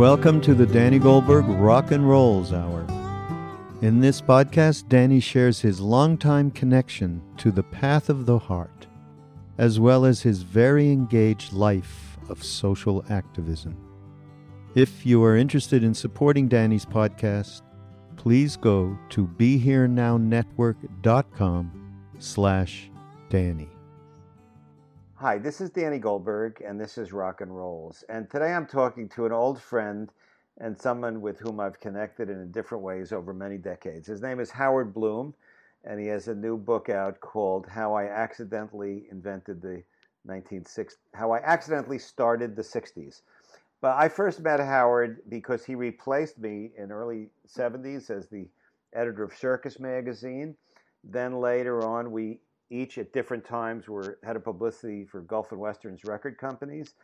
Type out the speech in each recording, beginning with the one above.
Welcome to the Danny Goldberg Rock and Rolls Hour. In this podcast, Danny shares his longtime connection to the path of the heart, as well as his very engaged life of social activism. If you are interested in supporting Danny's podcast, please go to BeHereNowNetwork.com slash Danny. Hi, this is Danny Goldberg, and this is Rock and Rolls. And today I'm talking to an old friend and someone with whom I've connected in different ways over many decades. His name is Howard Bloom, and he has a new book out called How I Accidentally Invented the 1960s, How I Accidentally Started the 60s. But I first met Howard because he replaced me in early 70s as the editor of Circus magazine. Then later on, we each at different times were head of publicity for Gulf and Western's record companies.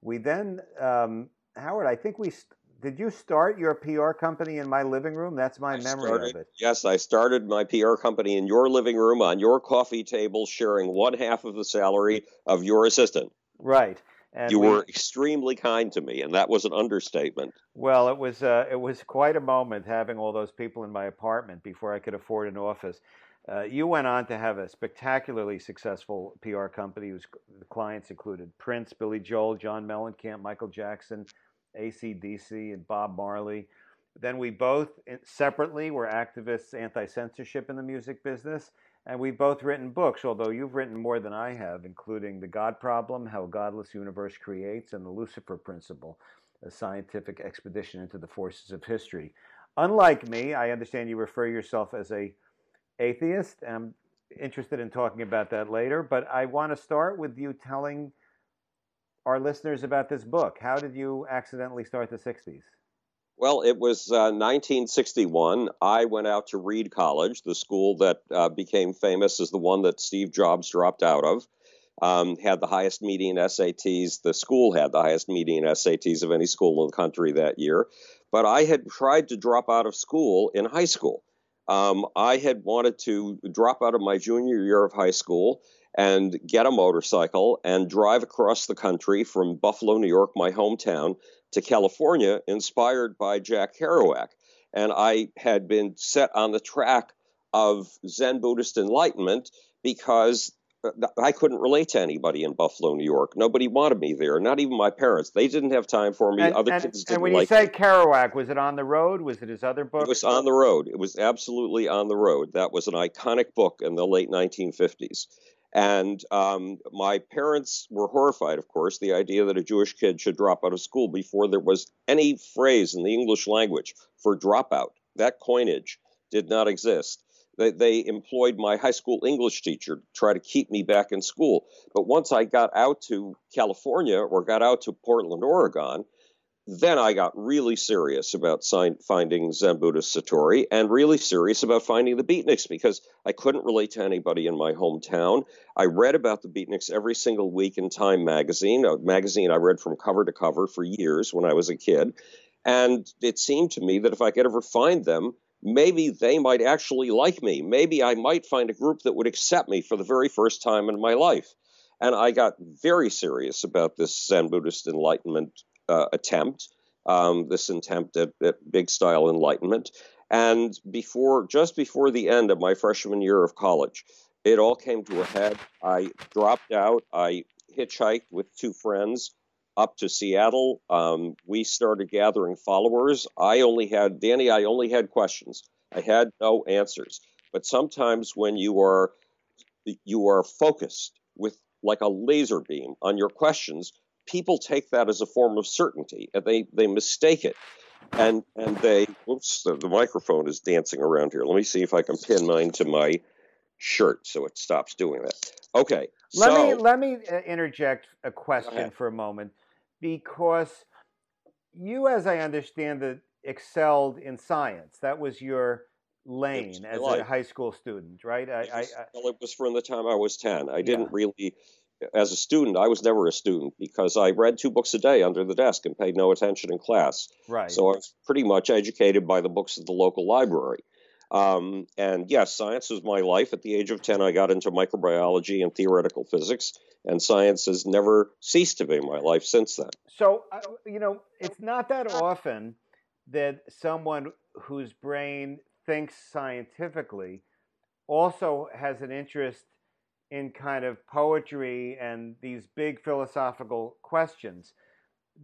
We then, um, Howard, I think we st- did you start your PR company in my living room? That's my I memory started, of it. Yes, I started my PR company in your living room on your coffee table, sharing one half of the salary of your assistant. Right. And you we, were extremely kind to me, and that was an understatement. Well, it was uh, it was quite a moment having all those people in my apartment before I could afford an office. Uh, you went on to have a spectacularly successful PR company whose clients included Prince, Billy Joel, John Mellencamp, Michael Jackson, ACDC, and Bob Marley. Then we both separately were activists anti censorship in the music business, and we've both written books, although you've written more than I have, including The God Problem How a Godless Universe Creates, and The Lucifer Principle, a scientific expedition into the forces of history. Unlike me, I understand you refer yourself as a atheist. I'm interested in talking about that later, but I want to start with you telling our listeners about this book. How did you accidentally start the 60s? Well, it was uh, 1961. I went out to Reed College, the school that uh, became famous as the one that Steve Jobs dropped out of. Um, had the highest median SATs. The school had the highest median SATs of any school in the country that year. But I had tried to drop out of school in high school. Um, I had wanted to drop out of my junior year of high school and get a motorcycle and drive across the country from Buffalo, New York, my hometown, to California, inspired by Jack Kerouac. And I had been set on the track of Zen Buddhist enlightenment because I couldn't relate to anybody in Buffalo, New York. Nobody wanted me there, not even my parents. They didn't have time for me. And, Other and, kids didn't And when like you say. Kerouac, was it on the road? Was it his other book? It was on the road. It was absolutely on the road. That was an iconic book in the late 1950s. And um, my parents were horrified, of course, the idea that a Jewish kid should drop out of school before there was any phrase in the English language for dropout. That coinage did not exist. They, they employed my high school English teacher to try to keep me back in school. But once I got out to California or got out to Portland, Oregon, then I got really serious about finding Zen Buddhist Satori and really serious about finding the beatniks because I couldn't relate to anybody in my hometown. I read about the beatniks every single week in Time magazine, a magazine I read from cover to cover for years when I was a kid. And it seemed to me that if I could ever find them, maybe they might actually like me. Maybe I might find a group that would accept me for the very first time in my life. And I got very serious about this Zen Buddhist enlightenment uh, attempt, um, this attempt at, at big style enlightenment. And before, just before the end of my freshman year of college, it all came to a head. I dropped out. I hitchhiked with two friends up to Seattle. Um, we started gathering followers. I only had, Danny, I only had questions. I had no answers. But sometimes when you are you are focused with like a laser beam on your questions, people take that as a form of certainty and they, they mistake it. And and they oops, the, the microphone is dancing around here. Let me see if I can pin mine to my shirt so it stops doing that. Okay. Let so, me let me uh, interject a question for a moment because you, as I understand it, excelled in science. That was your lane as a high school student, right? I, I, well, it was from the time I was 10. I didn't yeah. really, as a student, I was never a student because I read two books a day under the desk and paid no attention in class. Right. So I was pretty much educated by the books at the local library. Um, and yes, science was my life. At the age of 10, I got into microbiology and theoretical physics, and science has never ceased to be my life since then. So, you know, it's not that often that someone whose brain thinks scientifically also has an interest in kind of poetry and these big philosophical questions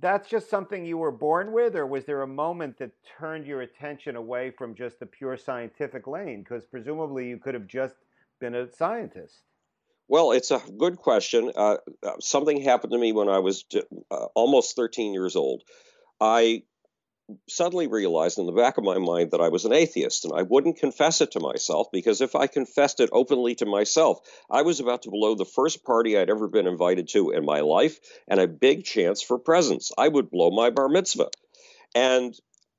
that's just something you were born with, or was there a moment that turned your attention away from just the pure scientific lane? Because presumably you could have just been a scientist. Well, it's a good question. Uh, uh something happened to me when I was uh, almost 13 years old. I suddenly realized in the back of my mind that I was an atheist, and I wouldn't confess it to myself because if I confessed it openly to myself, I was about to blow the first party I'd ever been invited to in my life and a big chance for presents. I would blow my bar mitzvah. And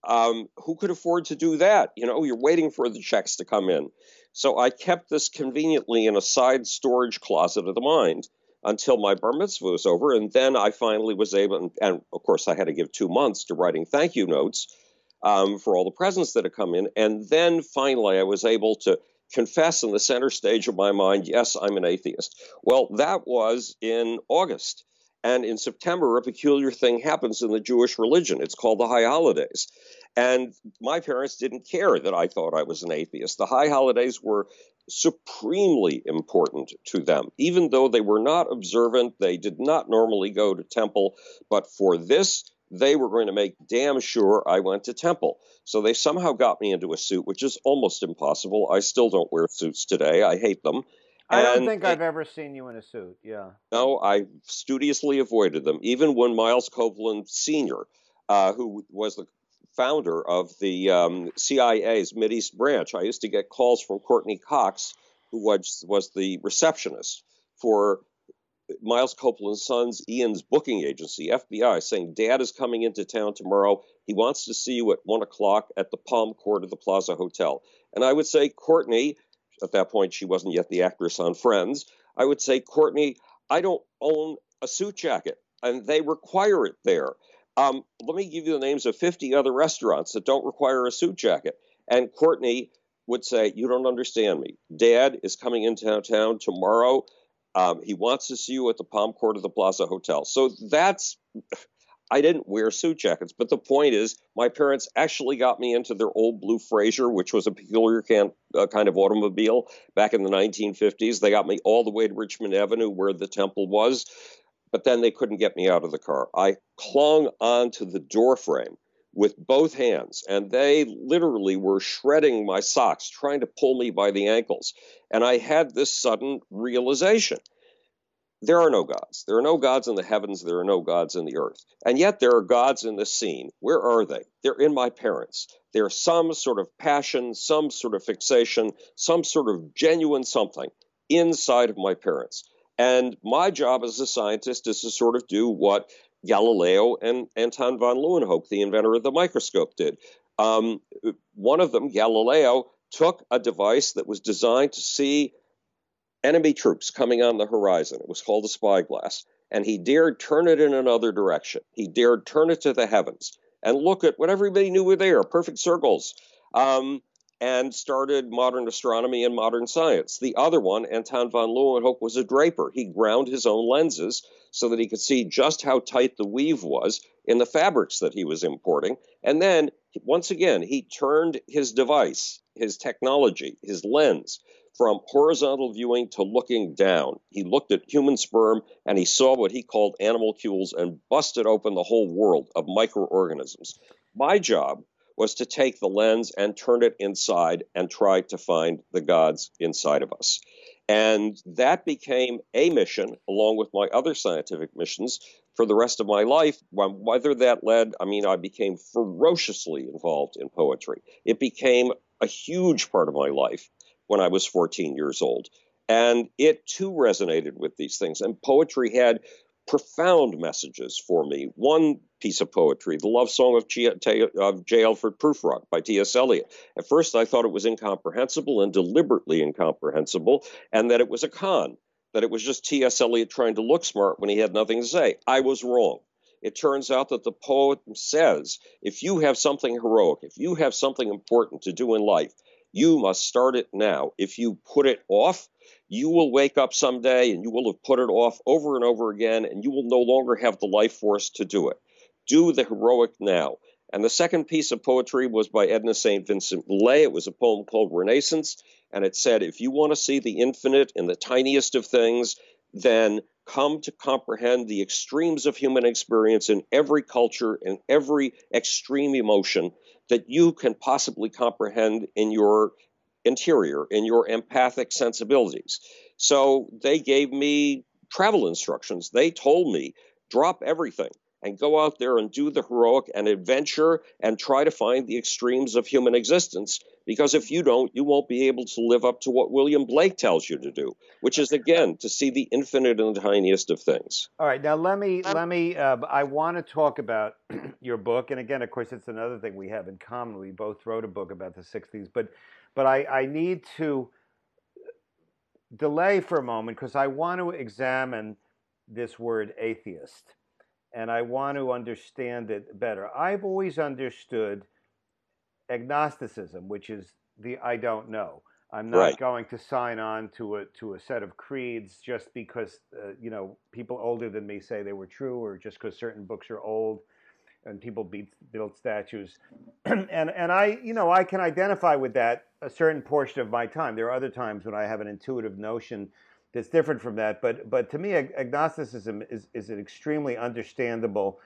um, who could afford to do that? You know, you're waiting for the checks to come in. So I kept this conveniently in a side storage closet of the mind until my bar mitzvah was over. And then I finally was able, and, and of course, I had to give two months to writing thank you notes um, for all the presents that had come in. And then finally, I was able to confess in the center stage of my mind, yes, I'm an atheist. Well, that was in August. And in September, a peculiar thing happens in the Jewish religion. It's called the High Holidays. And my parents didn't care that I thought I was an atheist. The High Holidays were supremely important to them. Even though they were not observant, they did not normally go to temple, but for this, they were going to make damn sure I went to temple. So they somehow got me into a suit, which is almost impossible. I still don't wear suits today. I hate them. I don't think I've ever seen you in a suit. Yeah. No, I studiously avoided them. Even when Miles Copeland Sr., uh, who was the founder of the um, CIA's East branch. I used to get calls from Courteney Cox, who was, was the receptionist for Miles Copeland's son's Ian's booking agency, FBI, saying, Dad is coming into town tomorrow. He wants to see you at one o'clock at the Palm Court of the Plaza Hotel. And I would say, Courteney, at that point she wasn't yet the actress on Friends, I would say, Courteney, I don't own a suit jacket, and they require it there. Um, let me give you the names of 50 other restaurants that don't require a suit jacket. And Courteney would say, You don't understand me. Dad is coming into town tomorrow. Um, he wants to see you at the Palm Court of the Plaza Hotel. So that's, I didn't wear suit jackets, but the point is, my parents actually got me into their old blue Frazer, which was a peculiar can, uh, kind of automobile back in the 1950s. They got me all the way to Richmond Avenue, where the temple was but then they couldn't get me out of the car. I clung onto the door frame with both hands, and they literally were shredding my socks, trying to pull me by the ankles. And I had this sudden realization there are no gods. There are no gods in the heavens. There are no gods in the earth. And yet there are gods in the scene. Where are they? They're in my parents. There's some sort of passion, some sort of fixation, some sort of genuine something inside of my parents. And my job as a scientist is to sort of do what Galileo and Anton von Leeuwenhoek, the inventor of the microscope, did. Um, one of them, Galileo, took a device that was designed to see enemy troops coming on the horizon. It was called a spyglass. And he dared turn it in another direction. He dared turn it to the heavens and look at what everybody knew were there perfect circles. Um, and started modern astronomy and modern science. The other one, Anton von Leeuwenhoek, was a draper. He ground his own lenses so that he could see just how tight the weave was in the fabrics that he was importing. And then, once again, he turned his device, his technology, his lens, from horizontal viewing to looking down. He looked at human sperm and he saw what he called animalcules and busted open the whole world of microorganisms. My job was to take the lens and turn it inside and try to find the gods inside of us. And that became a mission, along with my other scientific missions, for the rest of my life. Whether that led, I mean, I became ferociously involved in poetry. It became a huge part of my life when I was 14 years old. And it too resonated with these things. And poetry had profound messages for me. One piece of poetry, the love song of, of J. Alfred Prufrock by T.S. Eliot. At first, I thought it was incomprehensible and deliberately incomprehensible, and that it was a con, that it was just T.S. Eliot trying to look smart when he had nothing to say. I was wrong. It turns out that the poet says if you have something heroic, if you have something important to do in life, You must start it now. If you put it off, you will wake up someday and you will have put it off over and over again, and you will no longer have the life force to do it. Do the heroic now. And the second piece of poetry was by Edna St. Vincent Millay. It was a poem called Renaissance, and it said, If you want to see the infinite in the tiniest of things, then come to comprehend the extremes of human experience in every culture and every extreme emotion that you can possibly comprehend in your interior, in your empathic sensibilities. So they gave me travel instructions. They told me drop everything and go out there and do the heroic and adventure and try to find the extremes of human existence. Because if you don't, you won't be able to live up to what William Blake tells you to do, which is again to see the infinite and the tiniest of things. All right, now let me let me. Uh, I want to talk about your book, and again, of course, it's another thing we have in common. We both wrote a book about the '60s, but but I, I need to delay for a moment because I want to examine this word atheist and I want to understand it better. I've always understood agnosticism, which is the I don't know. I'm not Right. going to sign on to a to a set of creeds just because uh, you know people older than me say they were true, or just because certain books are old and people beat, build statues. and and I you know I can identify with that a certain portion of my time. There are other times when I have an intuitive notion that's different from that. But but to me, ag- agnosticism is is an extremely understandable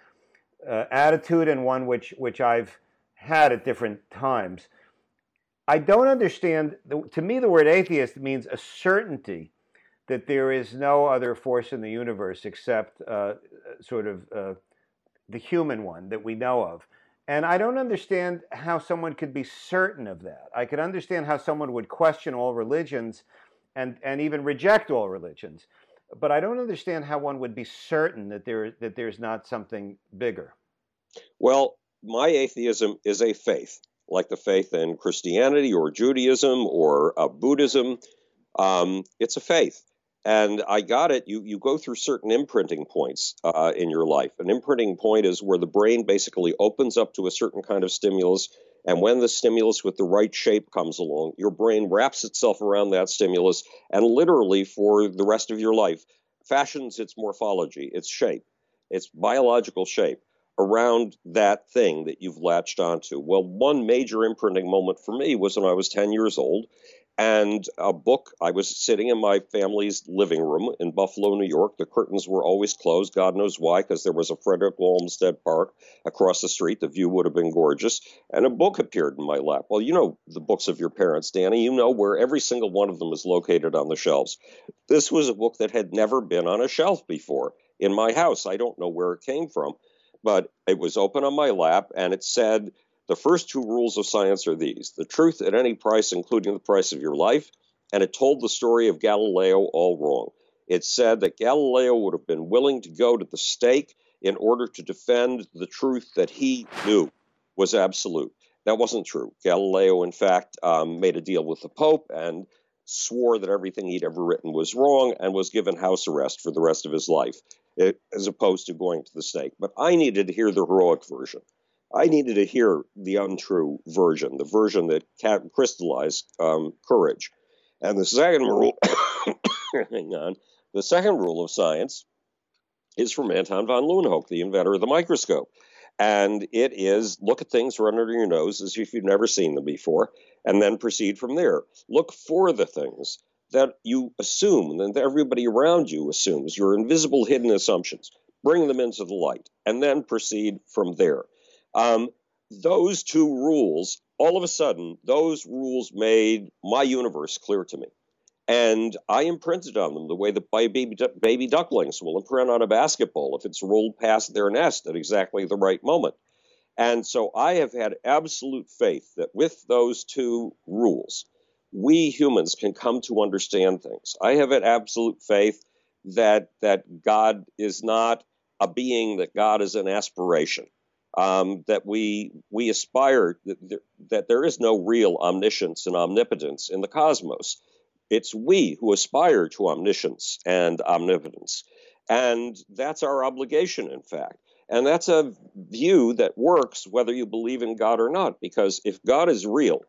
uh, attitude and one which which I've had at different times. I don't understand. The, to me, the word atheist means a certainty that there is no other force in the universe except uh, sort of uh, the human one that we know of. And I don't understand how someone could be certain of that. I could understand how someone would question all religions and, and even reject all religions. But I don't understand how one would be certain that there that there's not something bigger. Well, my atheism is a faith, like the faith in Christianity or Judaism or uh, Buddhism. Um, it's a faith. And I got it. You, you go through certain imprinting points uh, in your life. An imprinting point is where the brain basically opens up to a certain kind of stimulus. And when the stimulus with the right shape comes along, your brain wraps itself around that stimulus and literally for the rest of your life fashions its morphology, its shape, its biological shape around that thing that you've latched onto. Well, one major imprinting moment for me was when I was 10 years old. And a book, I was sitting in my family's living room in Buffalo, New York. The curtains were always closed. God knows why, because there was a Frederick Olmsted Park across the street. The view would have been gorgeous. And a book appeared in my lap. Well, you know the books of your parents, Danny. You know where every single one of them is located on the shelves. This was a book that had never been on a shelf before in my house. I don't know where it came from but it was open on my lap and it said the first two rules of science are these the truth at any price, including the price of your life. And it told the story of Galileo all wrong. It said that Galileo would have been willing to go to the stake in order to defend the truth that he knew was absolute. That wasn't true. Galileo, in fact, um, made a deal with the Pope and swore that everything he'd ever written was wrong and was given house arrest for the rest of his life, eh, as opposed to going to the stake. But I needed to hear the heroic version. I needed to hear the untrue version, the version that crystallized um, courage. And the second rule, hang on, the second rule of science is from Anton von Leeuwenhoek, the inventor of the microscope. And it is look at things right under your nose as if you've never seen them before, and then proceed from there. Look for the things that you assume, and that everybody around you assumes, your invisible hidden assumptions. Bring them into the light, and then proceed from there. Um, those two rules, all of a sudden, those rules made my universe clear to me. And I imprinted on them the way that baby, baby ducklings will imprint on a basketball if it's rolled past their nest at exactly the right moment. And so I have had absolute faith that with those two rules, we humans can come to understand things. I have had absolute faith that that God is not a being, that God is an aspiration. Um, that we we aspire that there, that there is no real omniscience and omnipotence in the cosmos. It's we who aspire to omniscience and omnipotence. And that's our obligation, in fact. And that's a view that works whether you believe in God or not, because if God is real,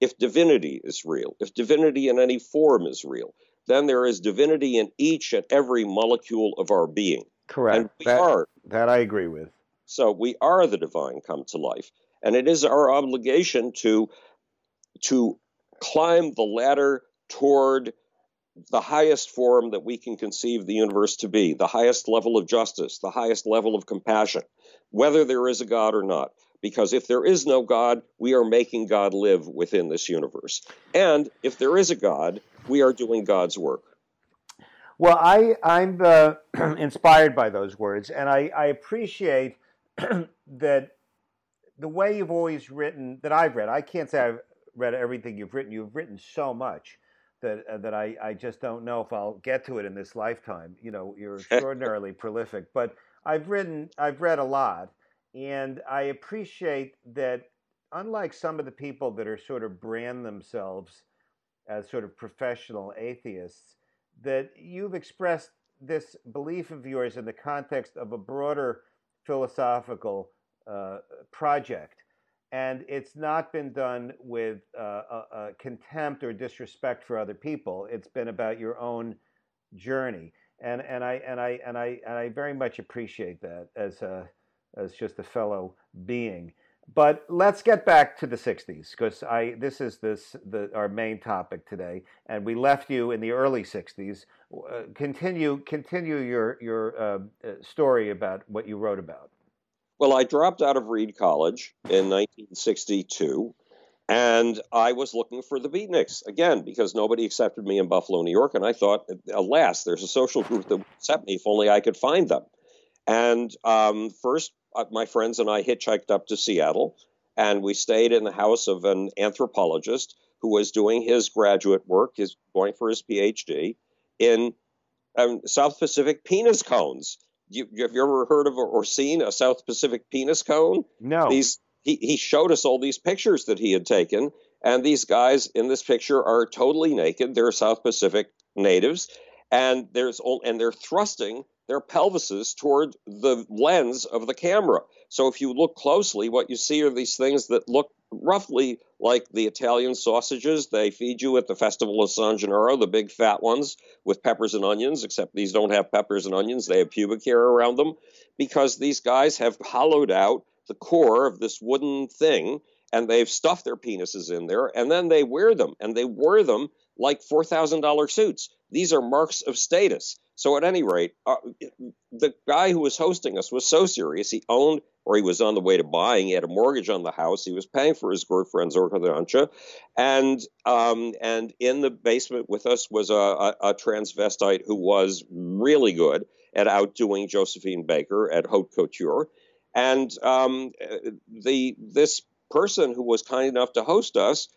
if divinity is real, if divinity in any form is real, then there is divinity in each and every molecule of our being. Correct. And we that, are. That I agree with. So we are the divine come to life. And it is our obligation to, to climb the ladder toward the highest form that we can conceive the universe to be, the highest level of justice, the highest level of compassion, whether there is a God or not. Because if there is no God, we are making God live within this universe. And if there is a God, we are doing God's work. Well, I, I'm uh, inspired by those words, and I, I appreciate that the way you've always written, that I've read, I can't say I've read everything you've written. You've written so much that uh, that I, I just don't know if I'll get to it in this lifetime. You know, you're extraordinarily prolific, but I've written I've read a lot, and I appreciate that. Unlike some of the people that are sort of brand themselves as sort of professional atheists, that you've expressed this belief of yours in the context of a broader philosophical uh, project and it's not been done with uh, a, a contempt or disrespect for other people. It's been about your own journey, and and I and I and I and I very much appreciate that as a as just a fellow being. But let's get back to the '60s because I this is this the our main topic today, and we left you in the early '60s. Uh, continue continue your your uh, story about what you wrote about. Well, I dropped out of Reed College in 1962, and I was looking for the beatniks again because nobody accepted me in Buffalo, New York. And I thought, alas, there's a social group that would accept me if only I could find them. And um, first, my friends and I hitchhiked up to Seattle, and we stayed in the house of an anthropologist who was doing his graduate work, is going for his PhD in um, South Pacific penis cones you, have you ever heard of or seen a South Pacific penis cone? No. These he, he showed us all these pictures that he had taken, and these guys in this picture are totally naked. They're South Pacific natives, and there's and they're thrusting their pelvises toward the lens of the camera. So if you look closely, what you see are these things that look roughly like the Italian sausages they feed you at the Festival of San Gennaro, the big fat ones with peppers and onions, except these don't have peppers and onions. They have pubic hair around them because these guys have hollowed out the core of this wooden thing and they've stuffed their penises in there and then they wear them and they wear them like $4,000 suits. These are marks of status. So, at any rate, uh, the guy who was hosting us was so serious. He owned, or he was on the way to buying. He had a mortgage on the house. He was paying for his girlfriend's orthodontia, and um, and in the basement with us was a, a, a, transvestite who was really good at outdoing Josephine Baker at Haute Couture, and um, the this person who was kind enough to host us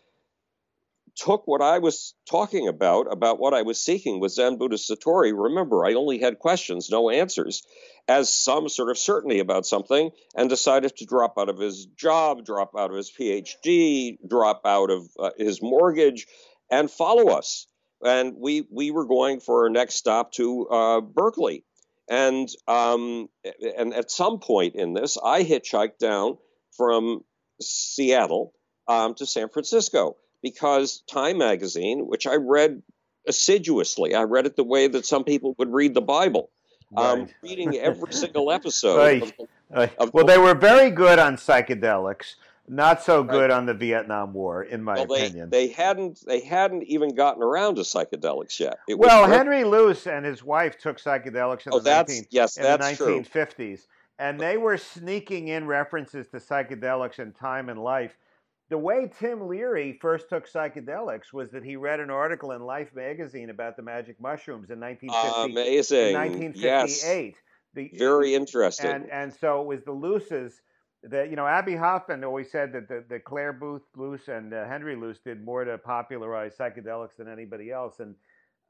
took what I was talking about, about what I was seeking with Zen Buddhist Satori. Remember, I only had questions, no answers, as some sort of certainty about something, and decided to drop out of his job, drop out of his PhD, drop out of uh, his mortgage, and follow us. And we we were going for our next stop to uh, Berkeley, and um, and at some point in this, I hitchhiked down from Seattle um, to San Francisco because Time magazine, which I read assiduously, I read it the way that some people would read the Bible. Um, right. Um, reading every single episode. right. Of, right. Of well, they were very good on psychedelics. Not so good on the Vietnam War, in my well, they, opinion. They hadn't. They hadn't even gotten around to psychedelics yet. It well, Henry Luce and his wife took psychedelics in oh, the, 19, yes, in the 1950s, true. and they were sneaking in references to psychedelics in Time and Life the way Tim Leary first took psychedelics was that he read an article in Life magazine about the magic mushrooms in 1950, Amazing. 1958. Yes. The, Very interesting. And, and so it was the Luces that, you know, Abbie Hoffman always said that the, the Clare Boothe Luce and uh, Henry Luce did more to popularize psychedelics than anybody else. And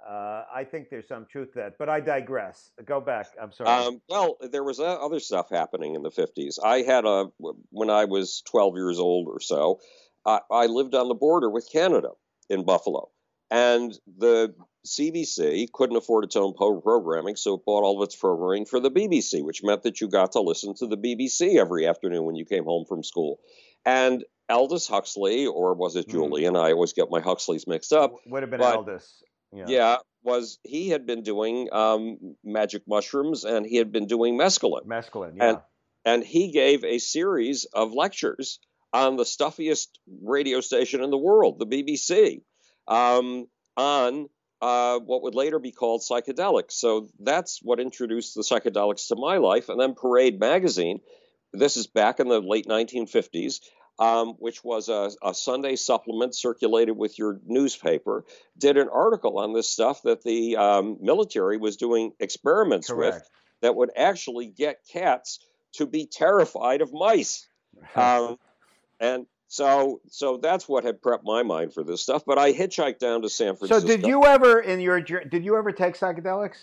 uh, I think there's some truth to that, but I digress. Go back. I'm sorry. Um, well, there was uh, other stuff happening in the 50s. I had a when I was 12 years old or so. Uh, I lived on the border with Canada in Buffalo, and the CBC couldn't afford its own programming, so it bought all of its programming for the BBC, which meant that you got to listen to the BBC every afternoon when you came home from school. And Aldous Huxley, or was it Julian? Mm. I always get my Huxleys mixed up. Would have been Aldous. Yeah. yeah. was he had been doing um, magic mushrooms and he had been doing mescaline. Mescaline, yeah. And, and he gave a series of lectures on the stuffiest radio station in the world, the BBC, um, on uh, what would later be called psychedelics. So that's what introduced the psychedelics to my life. And then Parade magazine, this is back in the late 1950s, um, which was a, a, Sunday supplement circulated with your newspaper, did an article on this stuff that the um, military was doing experiments Correct. with that would actually get cats to be terrified of mice. Um, and so, so that's what had prepped my mind for this stuff. But I hitchhiked down to San Francisco. So, did you ever in your did you ever take psychedelics?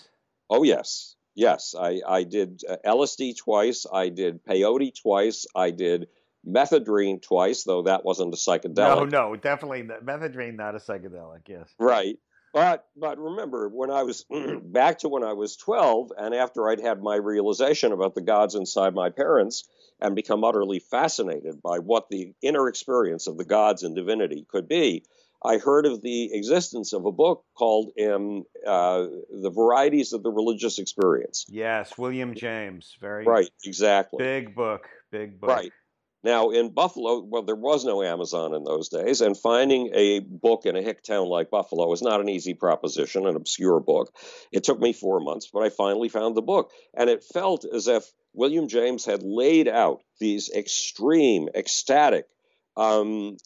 Oh yes, yes. I I did uh, LSD twice. I did peyote twice. I did methadone twice, though that wasn't a psychedelic. No, no, definitely not. methadone, not a psychedelic. Yes, right. But but remember when I was back to when I was twelve, and after I'd had my realization about the gods inside my parents, and become utterly fascinated by what the inner experience of the gods and divinity could be. I heard of the existence of a book called um, uh, "The Varieties of the Religious Experience." Yes, William James, very right, exactly. Big book, big book. Right. Now, in Buffalo, well, there was no Amazon in those days, and finding a book in a hick town like Buffalo was not an easy proposition, an obscure book. It took me four months, but I finally found the book, and it felt as if William James had laid out these extreme, ecstatic, um,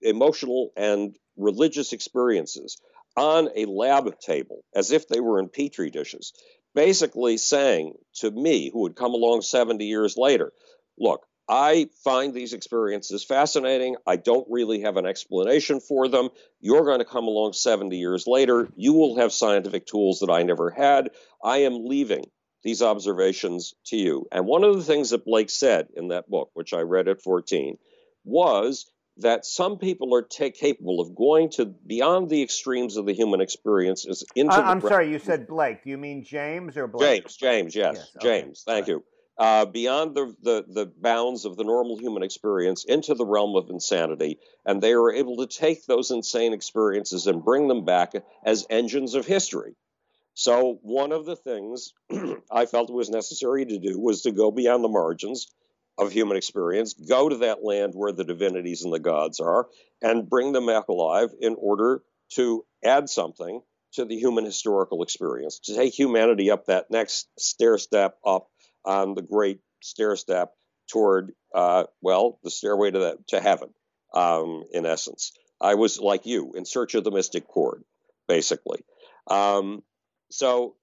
emotional, and religious experiences on a lab table as if they were in petri dishes, basically saying to me, who would come along 70 years later, look, I find these experiences fascinating. I don't really have an explanation for them. You're going to come along 70 years later. You will have scientific tools that I never had. I am leaving these observations to you. And one of the things that Blake said in that book, which I read at 14, was that some people are t- capable of going to beyond the extremes of the human experience. Into I, am sorry, you said Blake. Do you mean James or Blake? James, James, yes, yes okay. James. Thank right. you uh, beyond the, the, the bounds of the normal human experience into the realm of insanity. And they are able to take those insane experiences and bring them back as engines of history. So, one of the things I felt it was necessary to do was to go beyond the margins of human experience, go to that land where the divinities and the gods are, and bring them back alive in order to add something to the human historical experience, to take humanity up that next stair step up on the great stair step toward, uh, well, the stairway to, the, to heaven, um, in essence. I was like you, in search of the mystic chord, basically. Um, so,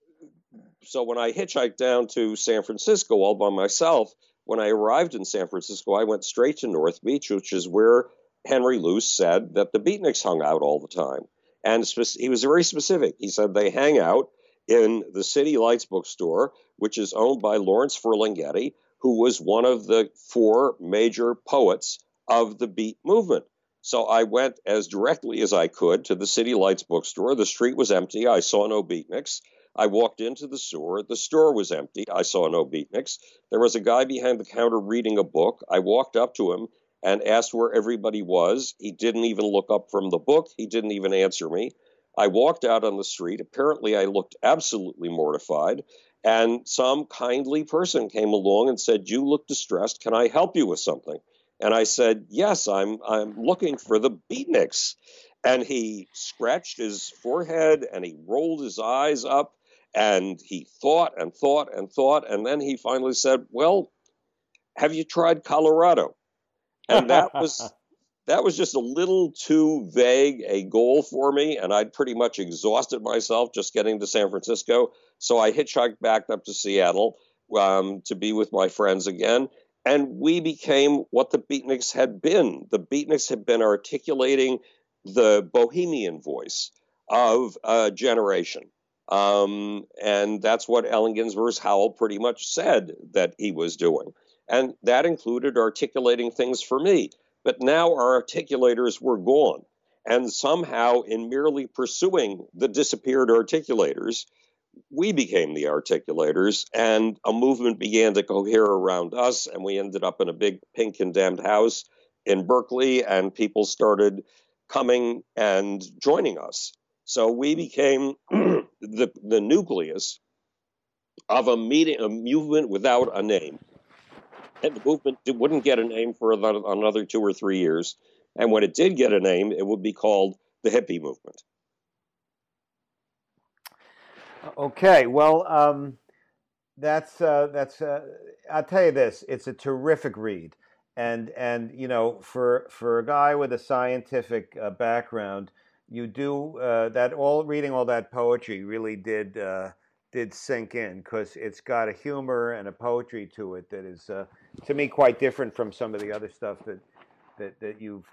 so when I hitchhiked down to San Francisco all by myself, when I arrived in San Francisco, I went straight to North Beach, which is where Henry Luce said that the beatniks hung out all the time. And he was very specific. He said they hang out in the City Lights bookstore, which is owned by Lawrence Ferlinghetti, who was one of the four major poets of the beat movement. So I went as directly as I could to the City Lights bookstore. The street was empty. I saw no beatniks. I walked into the store. The store was empty. I saw no beatniks. There was a guy behind the counter reading a book. I walked up to him and asked where everybody was. He didn't even look up from the book. He didn't even answer me. I walked out on the street. Apparently, I looked absolutely mortified. And some kindly person came along and said, You look distressed. Can I help you with something? And I said, Yes, I'm, I'm looking for the beatniks. And he scratched his forehead and he rolled his eyes up and he thought and thought and thought. And then he finally said, Well, have you tried Colorado? And that was that was just a little too vague a goal for me, and I'd pretty much exhausted myself just getting to San Francisco. So I hitchhiked back up to Seattle um, to be with my friends again, and we became what the Beatniks had been. The Beatniks had been articulating the bohemian voice of a generation. Um, and that's what Allen Ginsberg's Howl pretty much said that he was doing. And that included articulating things for me. But now our articulators were gone. And somehow, in merely pursuing the disappeared articulators, we became the articulators, and a movement began to cohere around us, and we ended up in a big pink condemned house in Berkeley, and people started coming and joining us. So we became the, the nucleus of a meeting, a movement without a name. And the movement wouldn't get a name for another two or three years. And when it did get a name, it would be called the hippie movement. Okay, well, um, that's uh, that's. Uh, I'll tell you this: it's a terrific read, and and you know, for for a guy with a scientific uh, background, you do uh, that. All reading all that poetry really did uh, did sink in because it's got a humor and a poetry to it that is, uh, to me, quite different from some of the other stuff that that that you've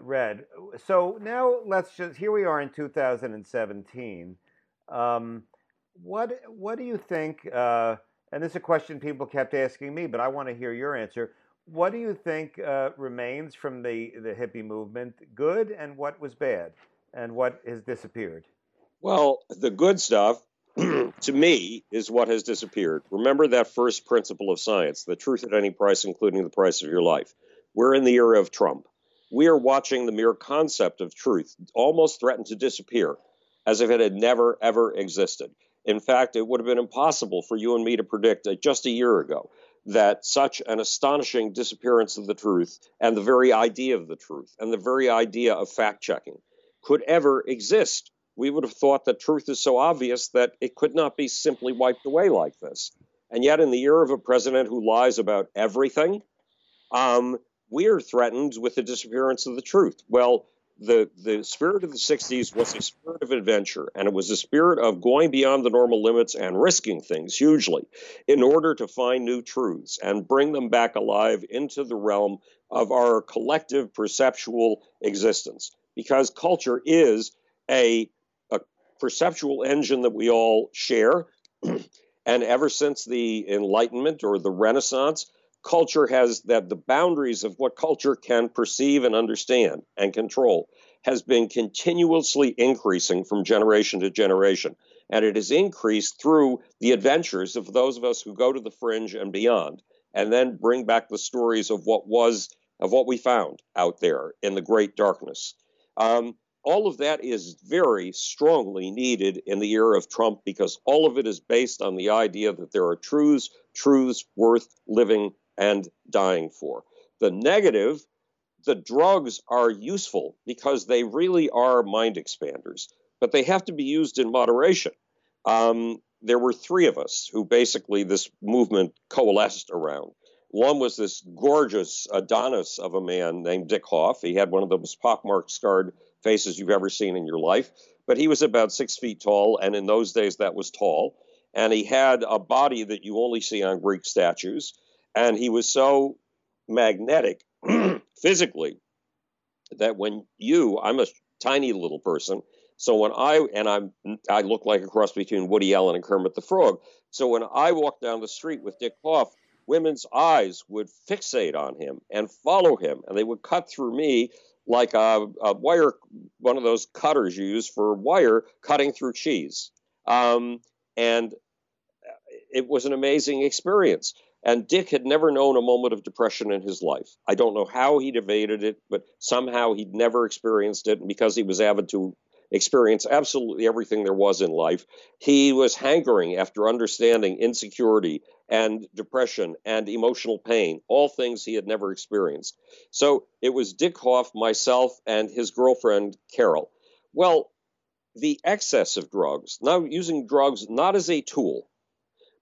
read. So now let's just here we are in 2017. Um, what what do you think? Uh, and this is a question people kept asking me, but I want to hear your answer. What do you think uh, remains from the the hippie movement? Good, and what was bad, and what has disappeared? Well, the good stuff, to me, is what has disappeared. Remember that first principle of science: the truth at any price, including the price of your life. We're in the era of Trump. We are watching the mere concept of truth almost threaten to disappear, as if it had never ever existed. In fact, it would have been impossible for you and me to predict uh, just a year ago that such an astonishing disappearance of the truth and the very idea of the truth and the very idea of fact checking could ever exist. We would have thought that truth is so obvious that it could not be simply wiped away like this. And yet, in the year of a president who lies about everything, um, we are threatened with the disappearance of the truth. Well, the the spirit of the 60s was a spirit of adventure and it was a spirit of going beyond the normal limits and risking things hugely in order to find new truths and bring them back alive into the realm of our collective perceptual existence because culture is a, a perceptual engine that we all share and ever since the enlightenment or the renaissance culture has that the boundaries of what culture can perceive and understand and control has been continuously increasing from generation to generation. And it has increased through the adventures of those of us who go to the fringe and beyond, and then bring back the stories of what was, of what we found out there in the great darkness. Um, all of that is very strongly needed in the era of Trump because all of it is based on the idea that there are truths, truths worth living and dying for. The negative, the drugs are useful because they really are mind expanders, but they have to be used in moderation. Um, there were three of us who basically this movement coalesced around. One was this gorgeous Adonis of a man named Dick Hoff. He had one of the most pockmarked, scarred faces you've ever seen in your life, but he was about six feet tall, and in those days that was tall. And he had a body that you only see on Greek statues. And he was so magnetic physically that when you, I'm a tiny little person, so when I and I'm I look like a cross between Woody Allen and Kermit the Frog. So when I walk down the street with Dick Hoff, women's eyes would fixate on him and follow him, and they would cut through me like a, a wire, one of those cutters you use for wire cutting through cheese. Um, and it was an amazing experience. And Dick had never known a moment of depression in his life. I don't know how he'd evaded it, but somehow he'd never experienced it. And because he was avid to experience absolutely everything there was in life, he was hankering after understanding insecurity and depression and emotional pain, all things he had never experienced. So it was Dick Hoff, myself, and his girlfriend, Carol. Well, the excess of drugs, now using drugs not as a tool,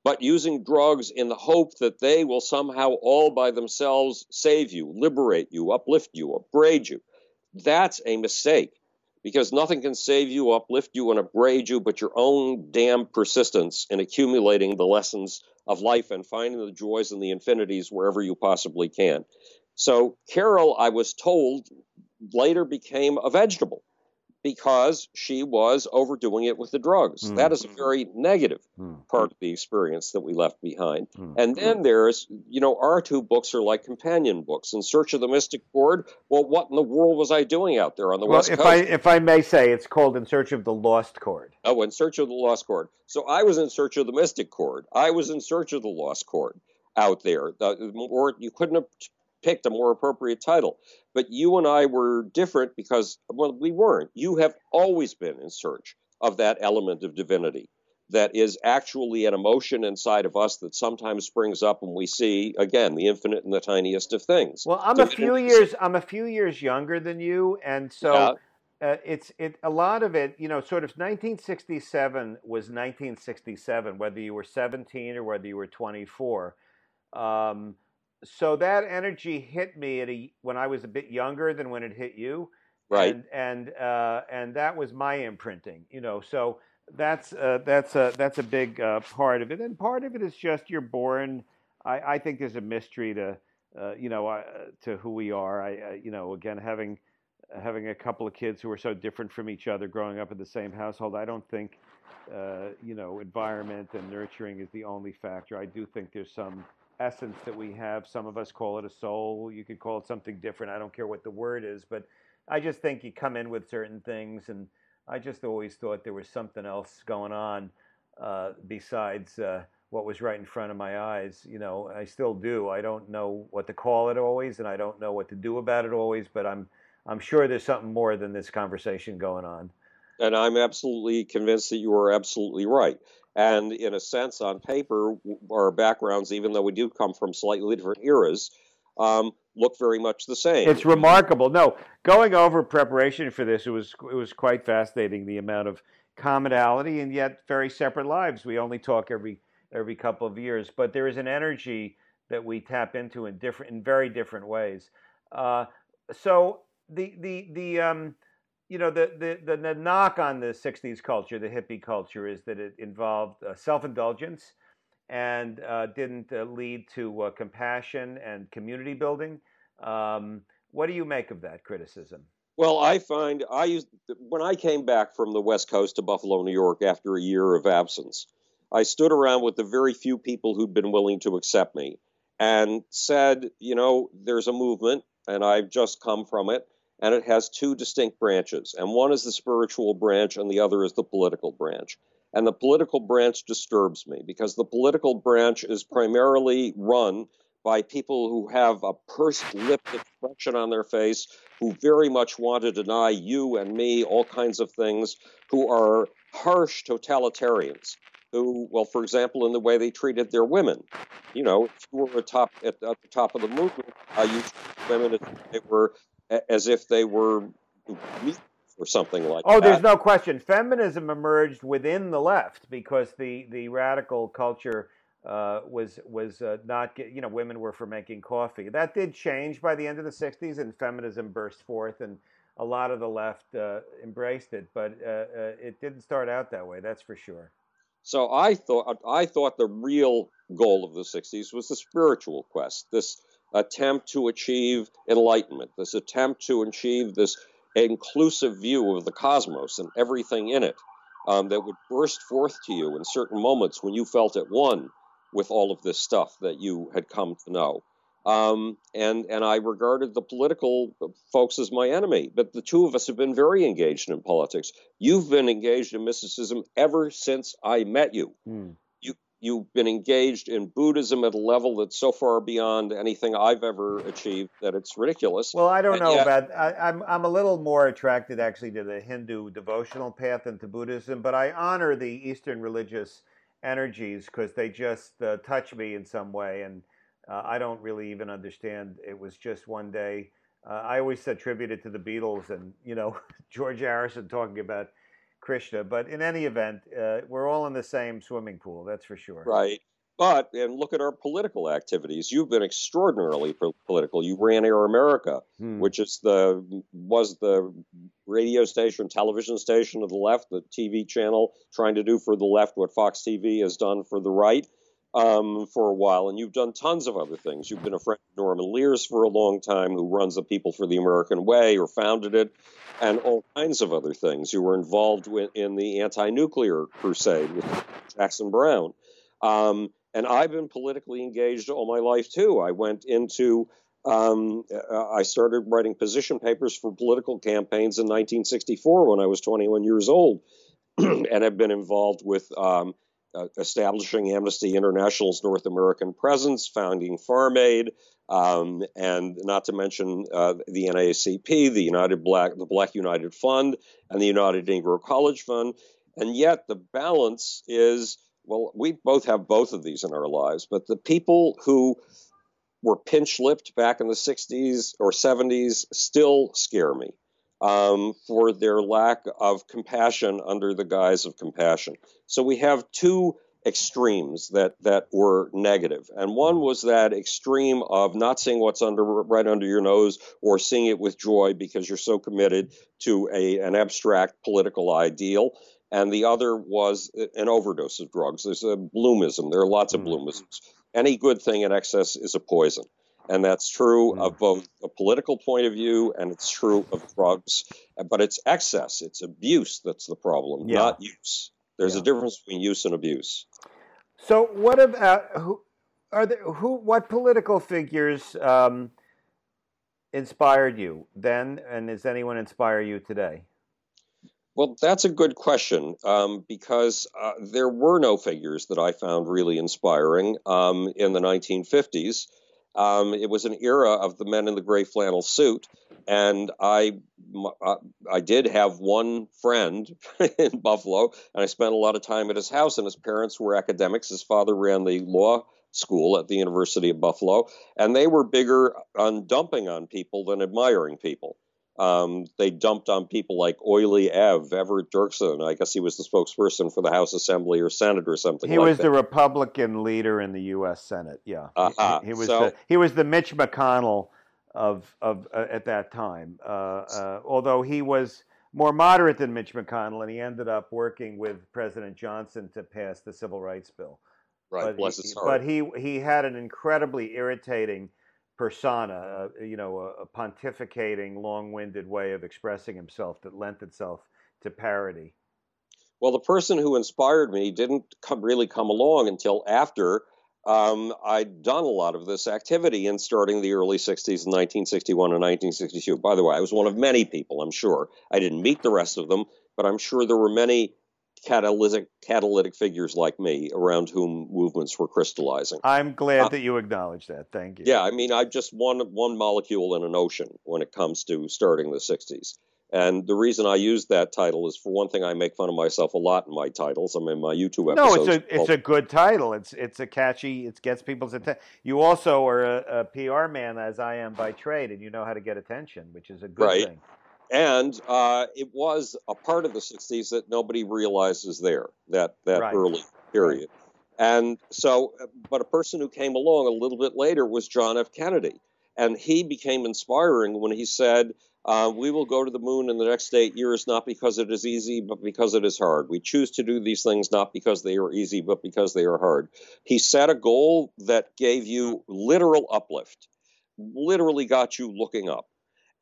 but using drugs in the hope that they will somehow all by themselves save you, liberate you, uplift you, upgrade you. That's a mistake because nothing can save you, uplift you, and upgrade you but your own damn persistence in accumulating the lessons of life and finding the joys and the infinities wherever you possibly can. So, Carol, I was told, later became a vegetable because she was overdoing it with the drugs. Mm. That is a very negative mm. part of the experience that we left behind. Mm. And then there's, you know, our two books are like companion books. In Search of the Mystic Chord, well, what in the world was I doing out there on the well, West if Coast? I, if I may say, it's called In Search of the Lost Chord. Oh, In Search of the Lost Chord. So I was in search of the Mystic Chord. I was in search of the Lost Chord out there. The, or you couldn't have picked a more appropriate title. But you and I were different because, well, we weren't. You have always been in search of that element of divinity that is actually an emotion inside of us that sometimes springs up when we see again the infinite and the tiniest of things. Well, I'm Divinity- a few years I'm a few years younger than you, and so Yeah. uh, it's it a lot of it. You know, sort of 1967 was 1967, whether you were 17 or whether you were 24. Um, so that energy hit me at a, when I was a bit younger than when it hit you, right? and and uh, and that was my imprinting. You know, so that's uh, that's a that's a big uh, part of it, and part of it is just you're born. I, I think there's a mystery to uh, you know uh, to who we are. I uh, you know again having having a couple of kids who are so different from each other, growing up in the same household. I don't think uh, you know environment and nurturing is the only factor. I do think there's some essence that we have. Some of us call it a soul. You could call it something different. I don't care what the word is, but I just think you come in with certain things, and I just always thought there was something else going on uh, besides uh, what was right in front of my eyes. You know, I still do. I don't know what to call it always, and I don't know what to do about it always. But I'm I'm sure there's something more than this conversation going on. And I'm absolutely convinced that you are absolutely right. And in a sense, on paper, our backgrounds, even though we do come from slightly different eras, um, look very much the same. It's remarkable. No, going over preparation for this, it was it was quite fascinating. The amount of commonality and yet very separate lives. We only talk every every couple of years, but there is an energy that we tap into in different in very different ways. Uh, so the the the um, you know the, the the the knock on the '60s culture, the hippie culture, is that it involved uh, self-indulgence and uh, didn't uh, lead to uh, compassion and community building. Um, what do you make of that criticism? Well, I find I used when I came back from the West Coast to Buffalo, New York, after a year of absence. I stood around with the very few people who'd been willing to accept me and said, you know, there's a movement, and I've just come from it, and it has two distinct branches. And one is the spiritual branch, and the other is the political branch. And the political branch disturbs me because the political branch is primarily run by people who have a pursed lipped expression on their face, who very much want to deny you and me all kinds of things, who are harsh totalitarians. Who, well, for example, in the way they treated their women, you know, if you were at, at the top of the movement, uh, you women if they were as if they were or something like Oh, that. there's no question. Feminism emerged within the left because the the radical culture uh, was was uh, not get, you know women were for making coffee. That did change by the end of the '60s, and feminism burst forth, and a lot of the left uh, embraced it. But uh, uh, it didn't start out that way. That's for sure. So I thought I thought the real goal of the '60s was the spiritual quest. This attempt to achieve enlightenment. This attempt to achieve this inclusive view of the cosmos and everything in it um, that would burst forth to you in certain moments when you felt at one with all of this stuff that you had come to know. Um, and and I regarded the political folks as my enemy. But the two of us have been very engaged in politics. You've been engaged in mysticism ever since I met you. Hmm. You you've been engaged in Buddhism at a level that's so far beyond anything I've ever achieved that it's ridiculous. Well, I don't And know yet- about. I, I'm I'm a little more attracted actually to the Hindu devotional path than to Buddhism, but I honor the Eastern religious energies because they just uh, touch me in some way, and uh, I don't really even understand. It was just one day. Uh, I always attribute it to the Beatles and you know George Harrison talking about Krishna, but in any event, uh, we're all in the same swimming pool. That's for sure. Right. But and look at our political activities. You've been extraordinarily political. You ran Air America, Hmm. which is the was the radio station, television station of the left, the TV channel trying to do for the left what Fox TV has done for the right um, for a while. And you've done tons of other things. You've been a friend of Norman Lear's for a long time, who runs the People for the American Way or founded it, and all kinds of other things. You were involved with, in the anti-nuclear crusade with Jackson Browne. Um, and I've been politically engaged all my life too. I went into um, uh, I started writing position papers for political campaigns in 1964 when I was 21 years old, and have been involved with um, uh, establishing Amnesty International's North American presence, founding Farm Aid, Um, and not to mention uh, the NAACP, the United Black, the Black United Fund, and the United Negro College Fund. And yet the balance is well, we both have both of these in our lives, but the people who were pinch lipped back in the 60s or 70s still scare me um, for their lack of compassion under the guise of compassion. So we have two extremes that that were negative, and one was that extreme of not seeing what's under right under your nose or seeing it with joy because you're so committed to a an abstract political ideal. And the other was an overdose of drugs. There's a bloomism. There are lots of mm. bloomisms. Any good thing in excess is a poison. And that's true mm. of both a political point of view and it's true of drugs. But it's excess, it's abuse that's the problem, yeah. not use. There's yeah. a difference between use and abuse. So, what about who are there? Who? What political figures um, inspired you then, and does anyone inspire you today? Well, that's a good question um, because uh, there were no figures that I found really inspiring um, in the 1950s. Um, it was an era of the men in the gray flannel suit, and I uh, I did have one friend in Buffalo, and I spent a lot of time at his house. And his parents were academics. His father ran the law school at the University of Buffalo, and they were bigger on dumping on people than admiring people. Um, they dumped on people like Oily Ev, Everett Dirksen. I guess he was the spokesperson for the House Assembly or Senate or something. He like was that. the Republican leader in the U.S. Senate. Yeah, uh-huh. he, he, was so, the he was the Mitch McConnell of of uh, at that time. Uh, uh, although he was more moderate than Mitch McConnell, and he ended up working with President Johnson to pass the Civil Rights Bill. Right, but bless he, his heart. But he he had an incredibly irritating persona, uh, you know, a, a pontificating, long-winded way of expressing himself that lent itself to parody. Well, the person who inspired me didn't come, really come along until after um, I'd done a lot of this activity in starting the early 60s in 1961 and 1962. By the way, I was one of many people, I'm sure. I didn't meet the rest of them, but I'm sure there were many catalytic catalytic figures like me around whom movements were crystallizing. I'm glad uh, that you acknowledge that. Thank you. Yeah, I mean, I'm just one one molecule in an ocean when it comes to starting the '60s. And the reason I use that title is, for one thing, I make fun of myself a lot in my titles. I mean, my YouTube episodes. No, it's a it's a good title. It's it's a catchy. It gets people's attention. You also are a, a, PR man, as I am by trade, and you know how to get attention, which is a good right. thing. And uh, it was a part of the 60s that nobody realizes there, that, that right. early period. And so, but a person who came along a little bit later was John F. Kennedy. And he became inspiring when he said, uh, We will go to the moon in the next eight years, not because it is easy, but because it is hard. We choose to do these things not because they are easy, but because they are hard. He set a goal that gave you literal uplift, literally got you looking up.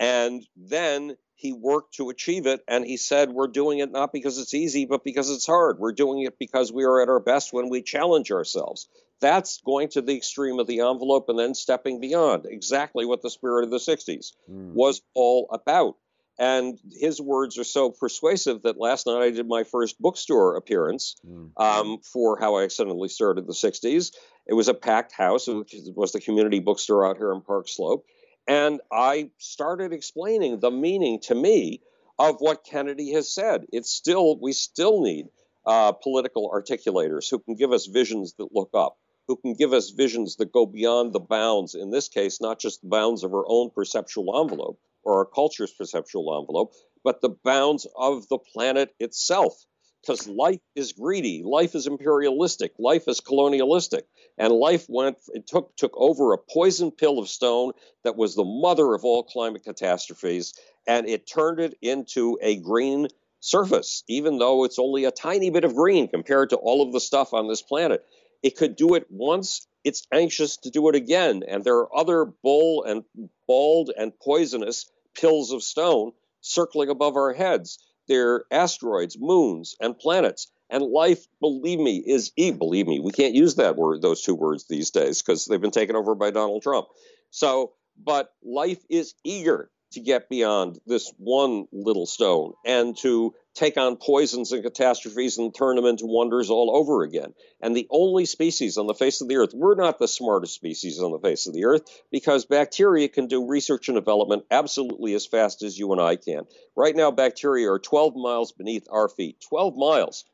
And then he worked to achieve it and he said we're doing it not because it's easy but because it's hard we're doing it because we are at our best when we challenge ourselves that's going to the extreme of the envelope and then stepping beyond exactly what the spirit of the 60s mm. was all about and his words are so persuasive that last night I did my first bookstore appearance mm. um, for how I accidentally started the 60s. It was a packed house. It was the community bookstore out here in Park Slope. And I started explaining the meaning to me of what Kennedy has said. It's still, we still need uh, political articulators who can give us visions that look up, who can give us visions that go beyond the bounds, in this case, not just the bounds of our own perceptual envelope or our culture's perceptual envelope, but the bounds of the planet itself because life is greedy, life is imperialistic, life is colonialistic, and life went it took took over a poison pill of stone that was the mother of all climate catastrophes, and it turned it into a green surface, even though it's only a tiny bit of green compared to all of the stuff on this planet. It could do it once, it's anxious to do it again, and there are other bull and bald and poisonous pills of stone circling above our heads. They're asteroids, moons, and planets. And life, believe me, is e. Believe me, we can't use that word, those two words these days, because they've been taken over by Donald Trump. So, but life is eager to get beyond this one little stone and to take on poisons and catastrophes and turn them into wonders all over again. And the only species on the face of the earth, we're not the smartest species on the face of the earth because bacteria can do research and development absolutely as fast as you and I can. Right now, bacteria are 12 miles beneath our feet, 12 miles,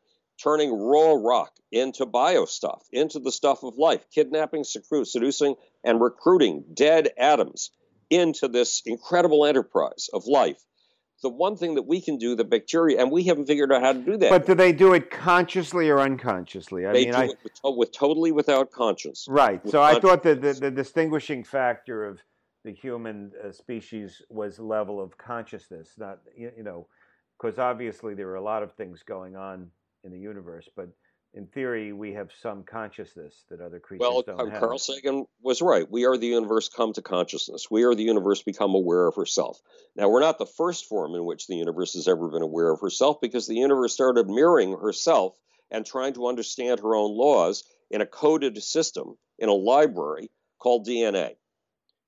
turning raw rock into bio stuff, into the stuff of life, kidnapping, seducing, and recruiting dead atoms into this incredible enterprise of life the one thing that we can do, the bacteria, and we haven't figured out how to do that. But do they do it consciously or unconsciously? I they mean, do I, it with, with, totally without conscience. Right. So I thought that the, the, distinguishing factor of the human uh, species was level of consciousness, not you, you know, because obviously there are a lot of things going on in the universe, but in theory, we have some consciousness that other creatures well, don't um, have. Carl Sagan was right. We are the universe come to consciousness. We are the universe become aware of herself. Now, we're not the first form in which the universe has ever been aware of herself because the universe started mirroring herself and trying to understand her own laws in a coded system in a library called DNA.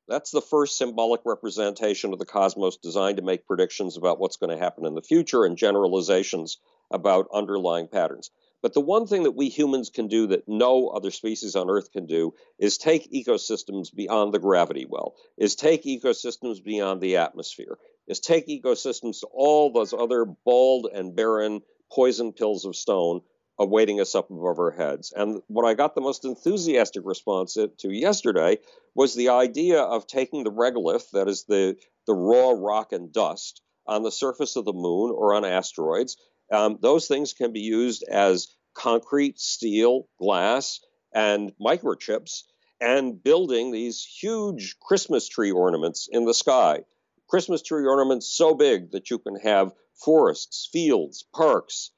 That's the first symbolic representation of the cosmos designed to make predictions about what's going to happen in the future and generalizations about underlying patterns. But the one thing that we humans can do that no other species on Earth can do is take ecosystems beyond the gravity well, is take ecosystems beyond the atmosphere, is take ecosystems to all those other bald and barren poison pills of stone awaiting us up above our heads. And what I got the most enthusiastic response to yesterday was the idea of taking the regolith, that is the, the raw rock and dust, on the surface of the moon or on asteroids, um, those things can be used as concrete, steel, glass, and microchips, and building these huge Christmas tree ornaments in the sky. Christmas tree ornaments so big that you can have forests, fields, parks,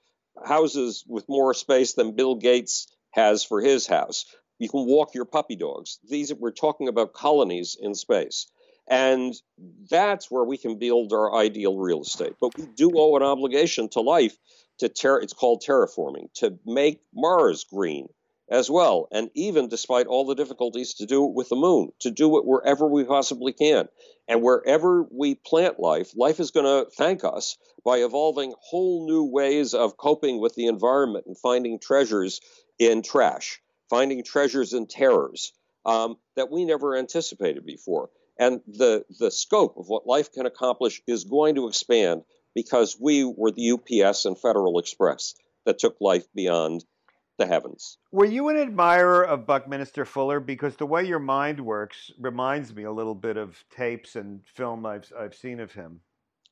houses with more space than Bill Gates has for his house. You can walk your puppy dogs. These we're talking about colonies in space. And that's where we can build our ideal real estate. But we do owe an obligation to life to ter- it's called terraforming, to make Mars green as well. And even despite all the difficulties to do it with the moon, to do it wherever we possibly can. And wherever we plant life, life is going to thank us by evolving whole new ways of coping with the environment and finding treasures in trash, finding treasures in terrors um, that we never anticipated before. And the, the scope of what life can accomplish is going to expand because we were the UPS and Federal Express that took life beyond the heavens. Were you an admirer of Buckminster Fuller? Because the way your mind works reminds me a little bit of tapes and film I've, I've seen of him.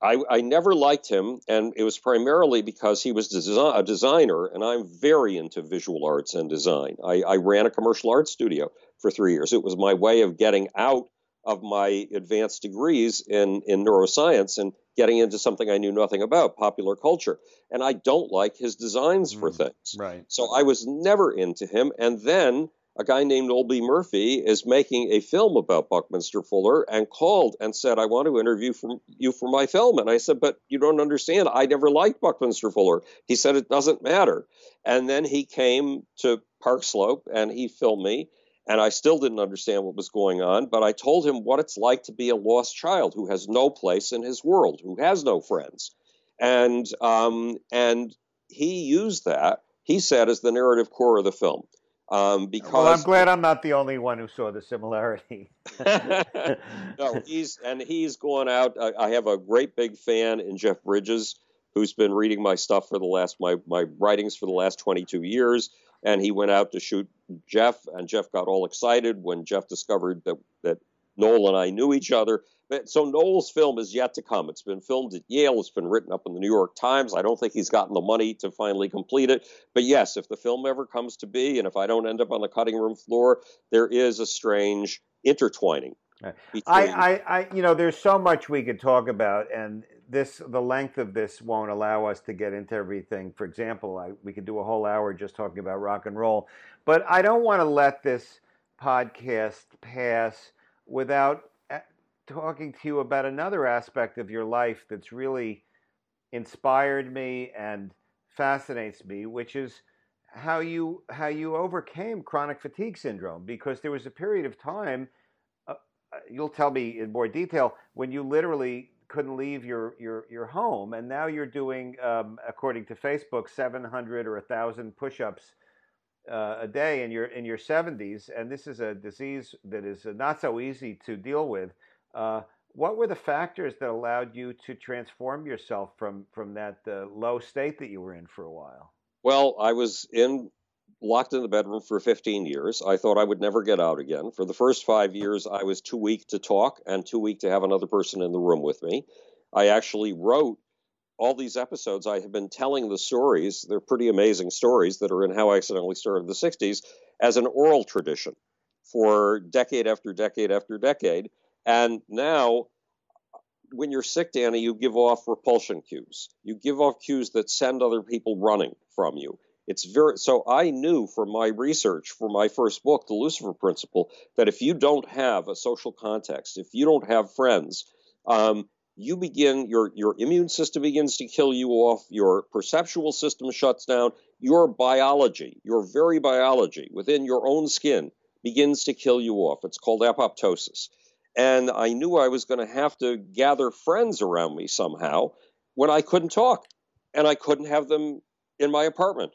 I, I never liked him, and it was primarily because he was desi- a designer, and I'm very into visual arts and design. I, I ran a commercial art studio for three years. It was my way of getting out of my advanced degrees in, in neuroscience and getting into something I knew nothing about, popular culture. And I don't like his designs mm, for things. Right. So I was never into him. And then a guy named Olby Murphy is making a film about Buckminster Fuller and called and said, I want to interview for, you for my film. And I said, But you don't understand. I never liked Buckminster Fuller. He said, It doesn't matter. And then he came to Park Slope and he filmed me and I still didn't understand what was going on, but I told him what it's like to be a lost child who has no place in his world, who has no friends. And, um, and he used that, he said, as the narrative core of the film. Um, because well, I'm glad I'm not the only one who saw the similarity. no, he's and he's going out. I, I have a great big fan in Jeff Bridges, who's been reading my stuff for the last my my writings for the last 22 years and he went out to shoot Jeff, and Jeff got all excited when Jeff discovered that that Noel and I knew each other. But, so Noel's film is yet to come. It's been filmed at Yale. It's been written up in the New York Times. I don't think he's gotten the money to finally complete it. But yes, if the film ever comes to be, and if I don't end up on the cutting room floor, there is a strange intertwining. I, I, I, you know, there's so much we could talk about, and this the length of this won't allow us to get into everything. For example, I, we could do a whole hour just talking about rock and roll, but I don't want to let this podcast pass without uh, talking to you about another aspect of your life that's really inspired me and fascinates me, which is how you how you overcame chronic fatigue syndrome because there was a period of time you'll tell me in more detail when you literally couldn't leave your your your home, and now you're doing, um, according to Facebook, 700 or 1,000 push-ups uh, a day in your in your 70s, and this is a disease that is not so easy to deal with. Uh, what were the factors that allowed you to transform yourself from from that uh, low state that you were in for a while? Well, I was in locked in the bedroom for 15 years. I thought I would never get out again. For the first five years, I was too weak to talk and too weak to have another person in the room with me. I actually wrote all these episodes. I have been telling the stories. They're pretty amazing stories that are in How I Accidentally Started the 60s as an oral tradition for decade after decade after decade. And now, when you're sick, Danny, you give off repulsion cues. You give off cues that send other people running from you. It's very so. I knew from my research for my first book, The Lucifer Principle, that if you don't have a social context, if you don't have friends, um, you begin your your immune system begins to kill you off. Your perceptual system shuts down. Your biology, your very biology within your own skin, begins to kill you off. It's called apoptosis. And I knew I was going to have to gather friends around me somehow when I couldn't talk and I couldn't have them in my apartment.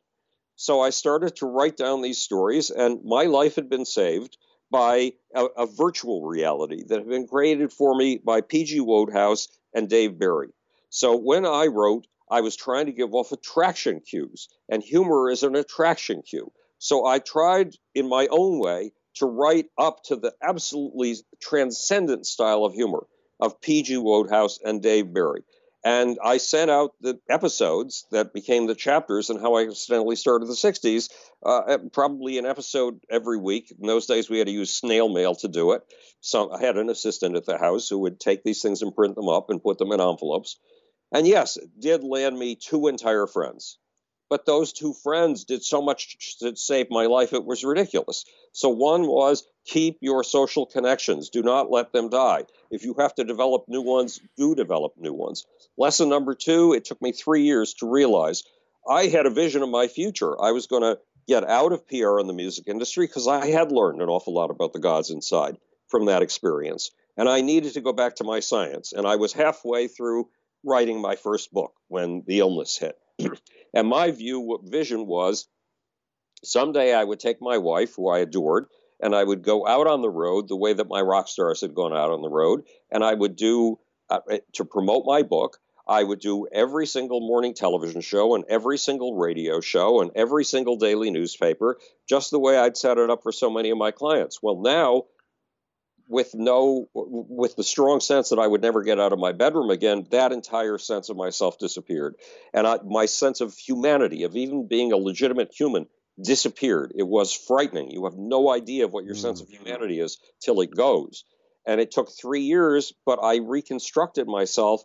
So I started to write down these stories, and my life had been saved by a, a virtual reality that had been created for me by P.G. Wodehouse and Dave Barry. So when I wrote, I was trying to give off attraction cues, and humor is an attraction cue. So I tried in my own way to write up to the absolutely transcendent style of humor of P.G. Wodehouse and Dave Barry. And I sent out the episodes that became the chapters and how I accidentally started the 60s, uh, probably an episode every week. In those days, we had to use snail mail to do it. So I had an assistant at the house who would take these things and print them up and put them in envelopes. And yes, it did land me two entire friends. But those two friends did so much to save my life, it was ridiculous. So, one was keep your social connections, do not let them die. If you have to develop new ones, do develop new ones. Lesson number two it took me three years to realize I had a vision of my future. I was going to get out of PR in the music industry because I had learned an awful lot about the gods inside from that experience. And I needed to go back to my science. And I was halfway through writing my first book when the illness hit. And my view, what vision was someday I would take my wife, who I adored, and I would go out on the road the way that my rock stars had gone out on the road, and I would do uh, eh, to promote my book. I would do every single morning television show and every single radio show and every single daily newspaper, just the way I'd set it up for so many of my clients. Well, now with no with the strong sense that I would never get out of my bedroom again, that entire sense of myself disappeared, and I, my sense of humanity, of even being a legitimate human, disappeared. It was frightening. You have no idea of what your mm. sense of humanity is till it goes, and it took three years, but I reconstructed myself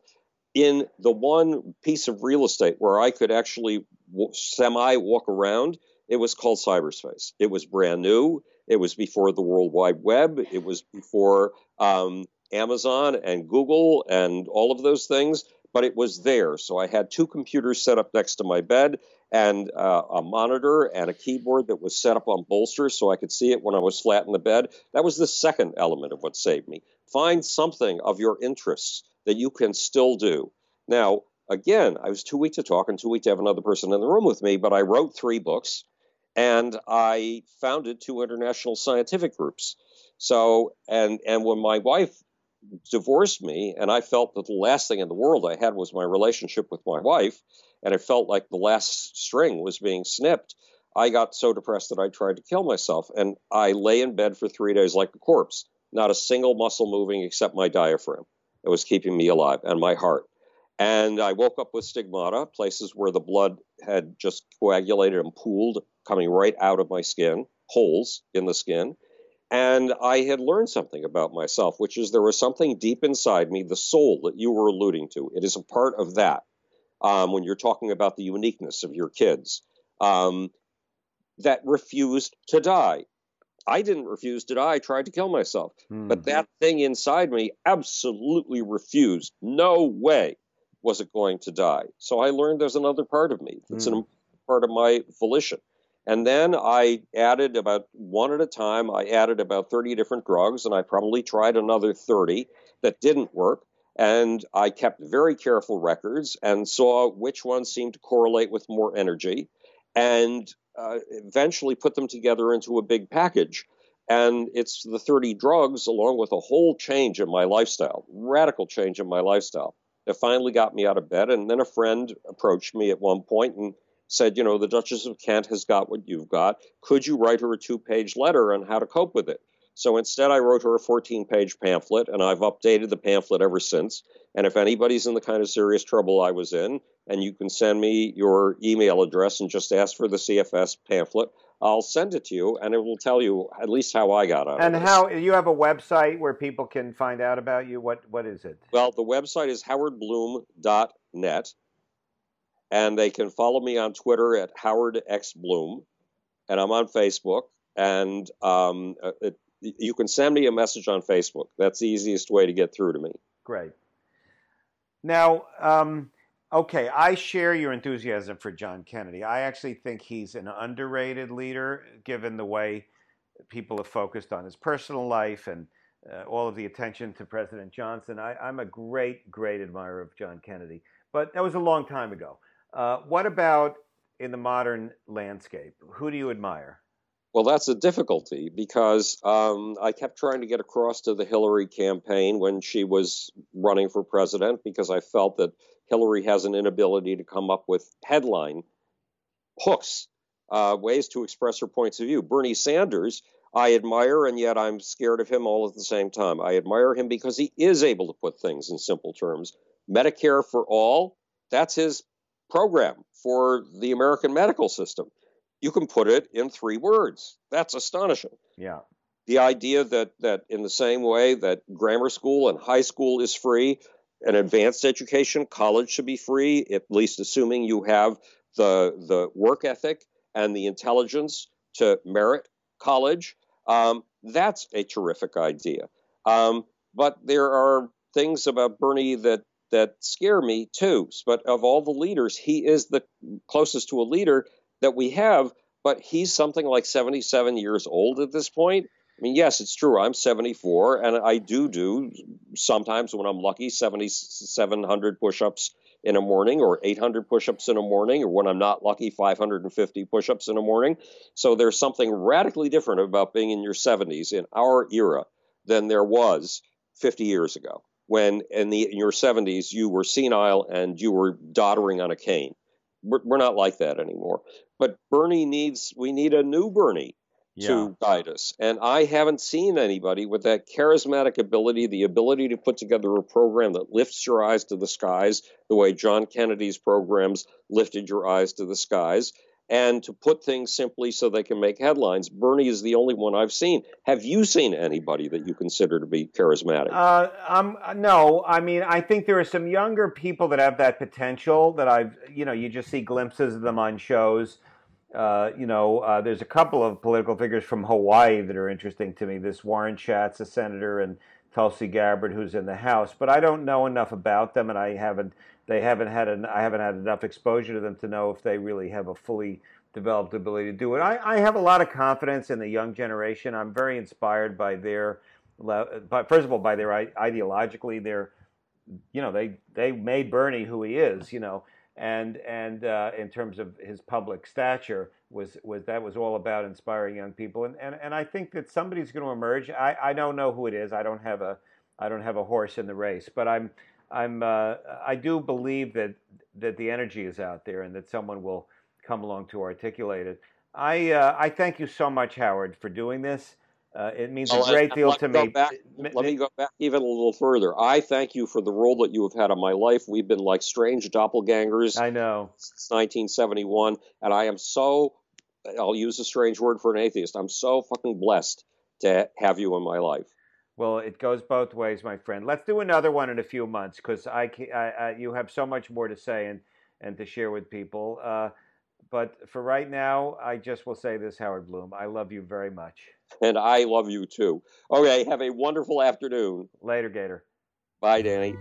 in the one piece of real estate where I could actually semi walk around. It was called cyberspace. It was brand new it was before the World Wide Web. It was before um, Amazon and Google and all of those things, but it was there. So I had two computers set up next to my bed and uh, a monitor and a keyboard that was set up on bolsters so I could see it when I was flat in the bed. That was the second element of what saved me. Find something of your interests that you can still do. Now, again, I was too weak to talk and too weak to have another person in the room with me, but I wrote three books and I founded two international scientific groups. So, and and when my wife divorced me, and I felt that the last thing in the world I had was my relationship with my wife, and it felt like the last string was being snipped. I got so depressed that I tried to kill myself, and I lay in bed for three days like a corpse, not a single muscle moving except my diaphragm. It was keeping me alive, and my heart. And I woke up with stigmata, places where the blood had just coagulated and pooled, coming right out of my skin, holes in the skin. And I had learned something about myself, which is there was something deep inside me, the soul that you were alluding to. It is a part of that um, when you're talking about the uniqueness of your kids um, that refused to die. I didn't refuse to die. I tried to kill myself. Mm. But that thing inside me absolutely refused. No way was it going to die. So I learned there's another part of me that's mm. an part of my volition. And then I added about one at a time, I added about 30 different drugs, and I probably tried another 30 that didn't work. And I kept very careful records and saw which ones seemed to correlate with more energy and uh, eventually put them together into a big package. And it's the 30 drugs, along with a whole change in my lifestyle, radical change in my lifestyle, that finally got me out of bed. And then a friend approached me at one point and said, You know, the Duchess of Kent has got what you've got. Could you write her a two page letter on how to cope with it? So instead, I wrote her a 14 page pamphlet, and I've updated the pamphlet ever since. And if anybody's in the kind of serious trouble I was in, and you can send me your email address and just ask for the CFS pamphlet, I'll send it to you, and it will tell you at least how I got out. And how you have a website where people can find out about you. What what is it? Well, the website is howardbloom.net, and they can follow me on Twitter at Howard X Bloom, and I'm on Facebook. And um, uh, it, you can send me a message on Facebook. That's the easiest way to get through to me. Great. Now, um, okay, I share your enthusiasm for John Kennedy. I actually think he's an underrated leader, given the way people have focused on his personal life and uh, all of the attention to President Johnson. I, am a great, great admirer of John Kennedy, but that was a long time ago. Uh, what about in the modern landscape? Who do you admire? Well, that's a difficulty because um, I kept trying to get across to the Hillary campaign when she was running for president because I felt that Hillary has an inability to come up with headline hooks, uh, ways to express her points of view. Bernie Sanders, I admire, and yet I'm scared of him all at the same time. I admire him because he is able to put things in simple terms. Medicare for all, that's his program for the American medical system you can put it in three words. That's astonishing. Yeah. The idea that that in the same way that grammar school and high school is free, an advanced education, college should be free, at least assuming you have the the work ethic and the intelligence to merit college. Um, that's a terrific idea. Um, but there are things about Bernie that that scare me too. But of all the leaders, he is the closest to a leader that we have, but he's something like 77 years old at this point. I mean, yes, it's true. I'm 74, and I do do sometimes when I'm lucky 7,700 push-ups in a morning, or 800 push-ups in a morning, or when I'm not lucky 550 push-ups in a morning. So there's something radically different about being in your 70s in our era than there was 50 years ago, when in, the, in your 70s you were senile and you were doddering on a cane. We're, we're not like that anymore. But Bernie needs, we need a new Bernie yeah. to guide us. And I haven't seen anybody with that charismatic ability, the ability to put together a program that lifts your eyes to the skies, the way John Kennedy's programs lifted your eyes to the skies, and to put things simply so they can make headlines. Bernie is the only one I've seen. Have you seen anybody that you consider to be charismatic? Uh, um, no, I mean, I think there are some younger people that have that potential that I've, you know, you just see glimpses of them on shows. Uh, you know, uh, there's a couple of political figures from Hawaii that are interesting to me. This Warren Schatz, a senator, and Tulsi Gabbard, who's in the House, but I don't know enough about them, and I haven't they haven't had an, I haven't had enough exposure to them to know if they really have a fully developed ability to do it. I, I have a lot of confidence in the young generation. I'm very inspired by their, by, first of all, by their ideologically, their, you know, they they made Bernie who he is, you know, and and uh, in terms of his public stature was was that was all about inspiring young people, and and, and I think that somebody's going to emerge. I, I don't know who it is. I don't have a I don't have a horse in the race, but I'm I'm uh, I do believe that that the energy is out there and that someone will come along to articulate it. I uh, I thank you so much, Howard, for doing this. Uh, it means well, a great deal to me. Back, let me go back even a little further. I thank you for the role that you have had in my life. We've been like strange doppelgangers. I know. Since 1971, and I am so. I'll use a strange word for an atheist. I'm so fucking blessed to have you in my life. Well, it goes both ways, my friend. Let's do another one in a few months because I, I, I, you have so much more to say and, and to share with people. Uh, but for right now, I just will say this, Howard Bloom. I love you very much. And I love you too. Okay, have a wonderful afternoon. Later, Gator. Bye, Danny.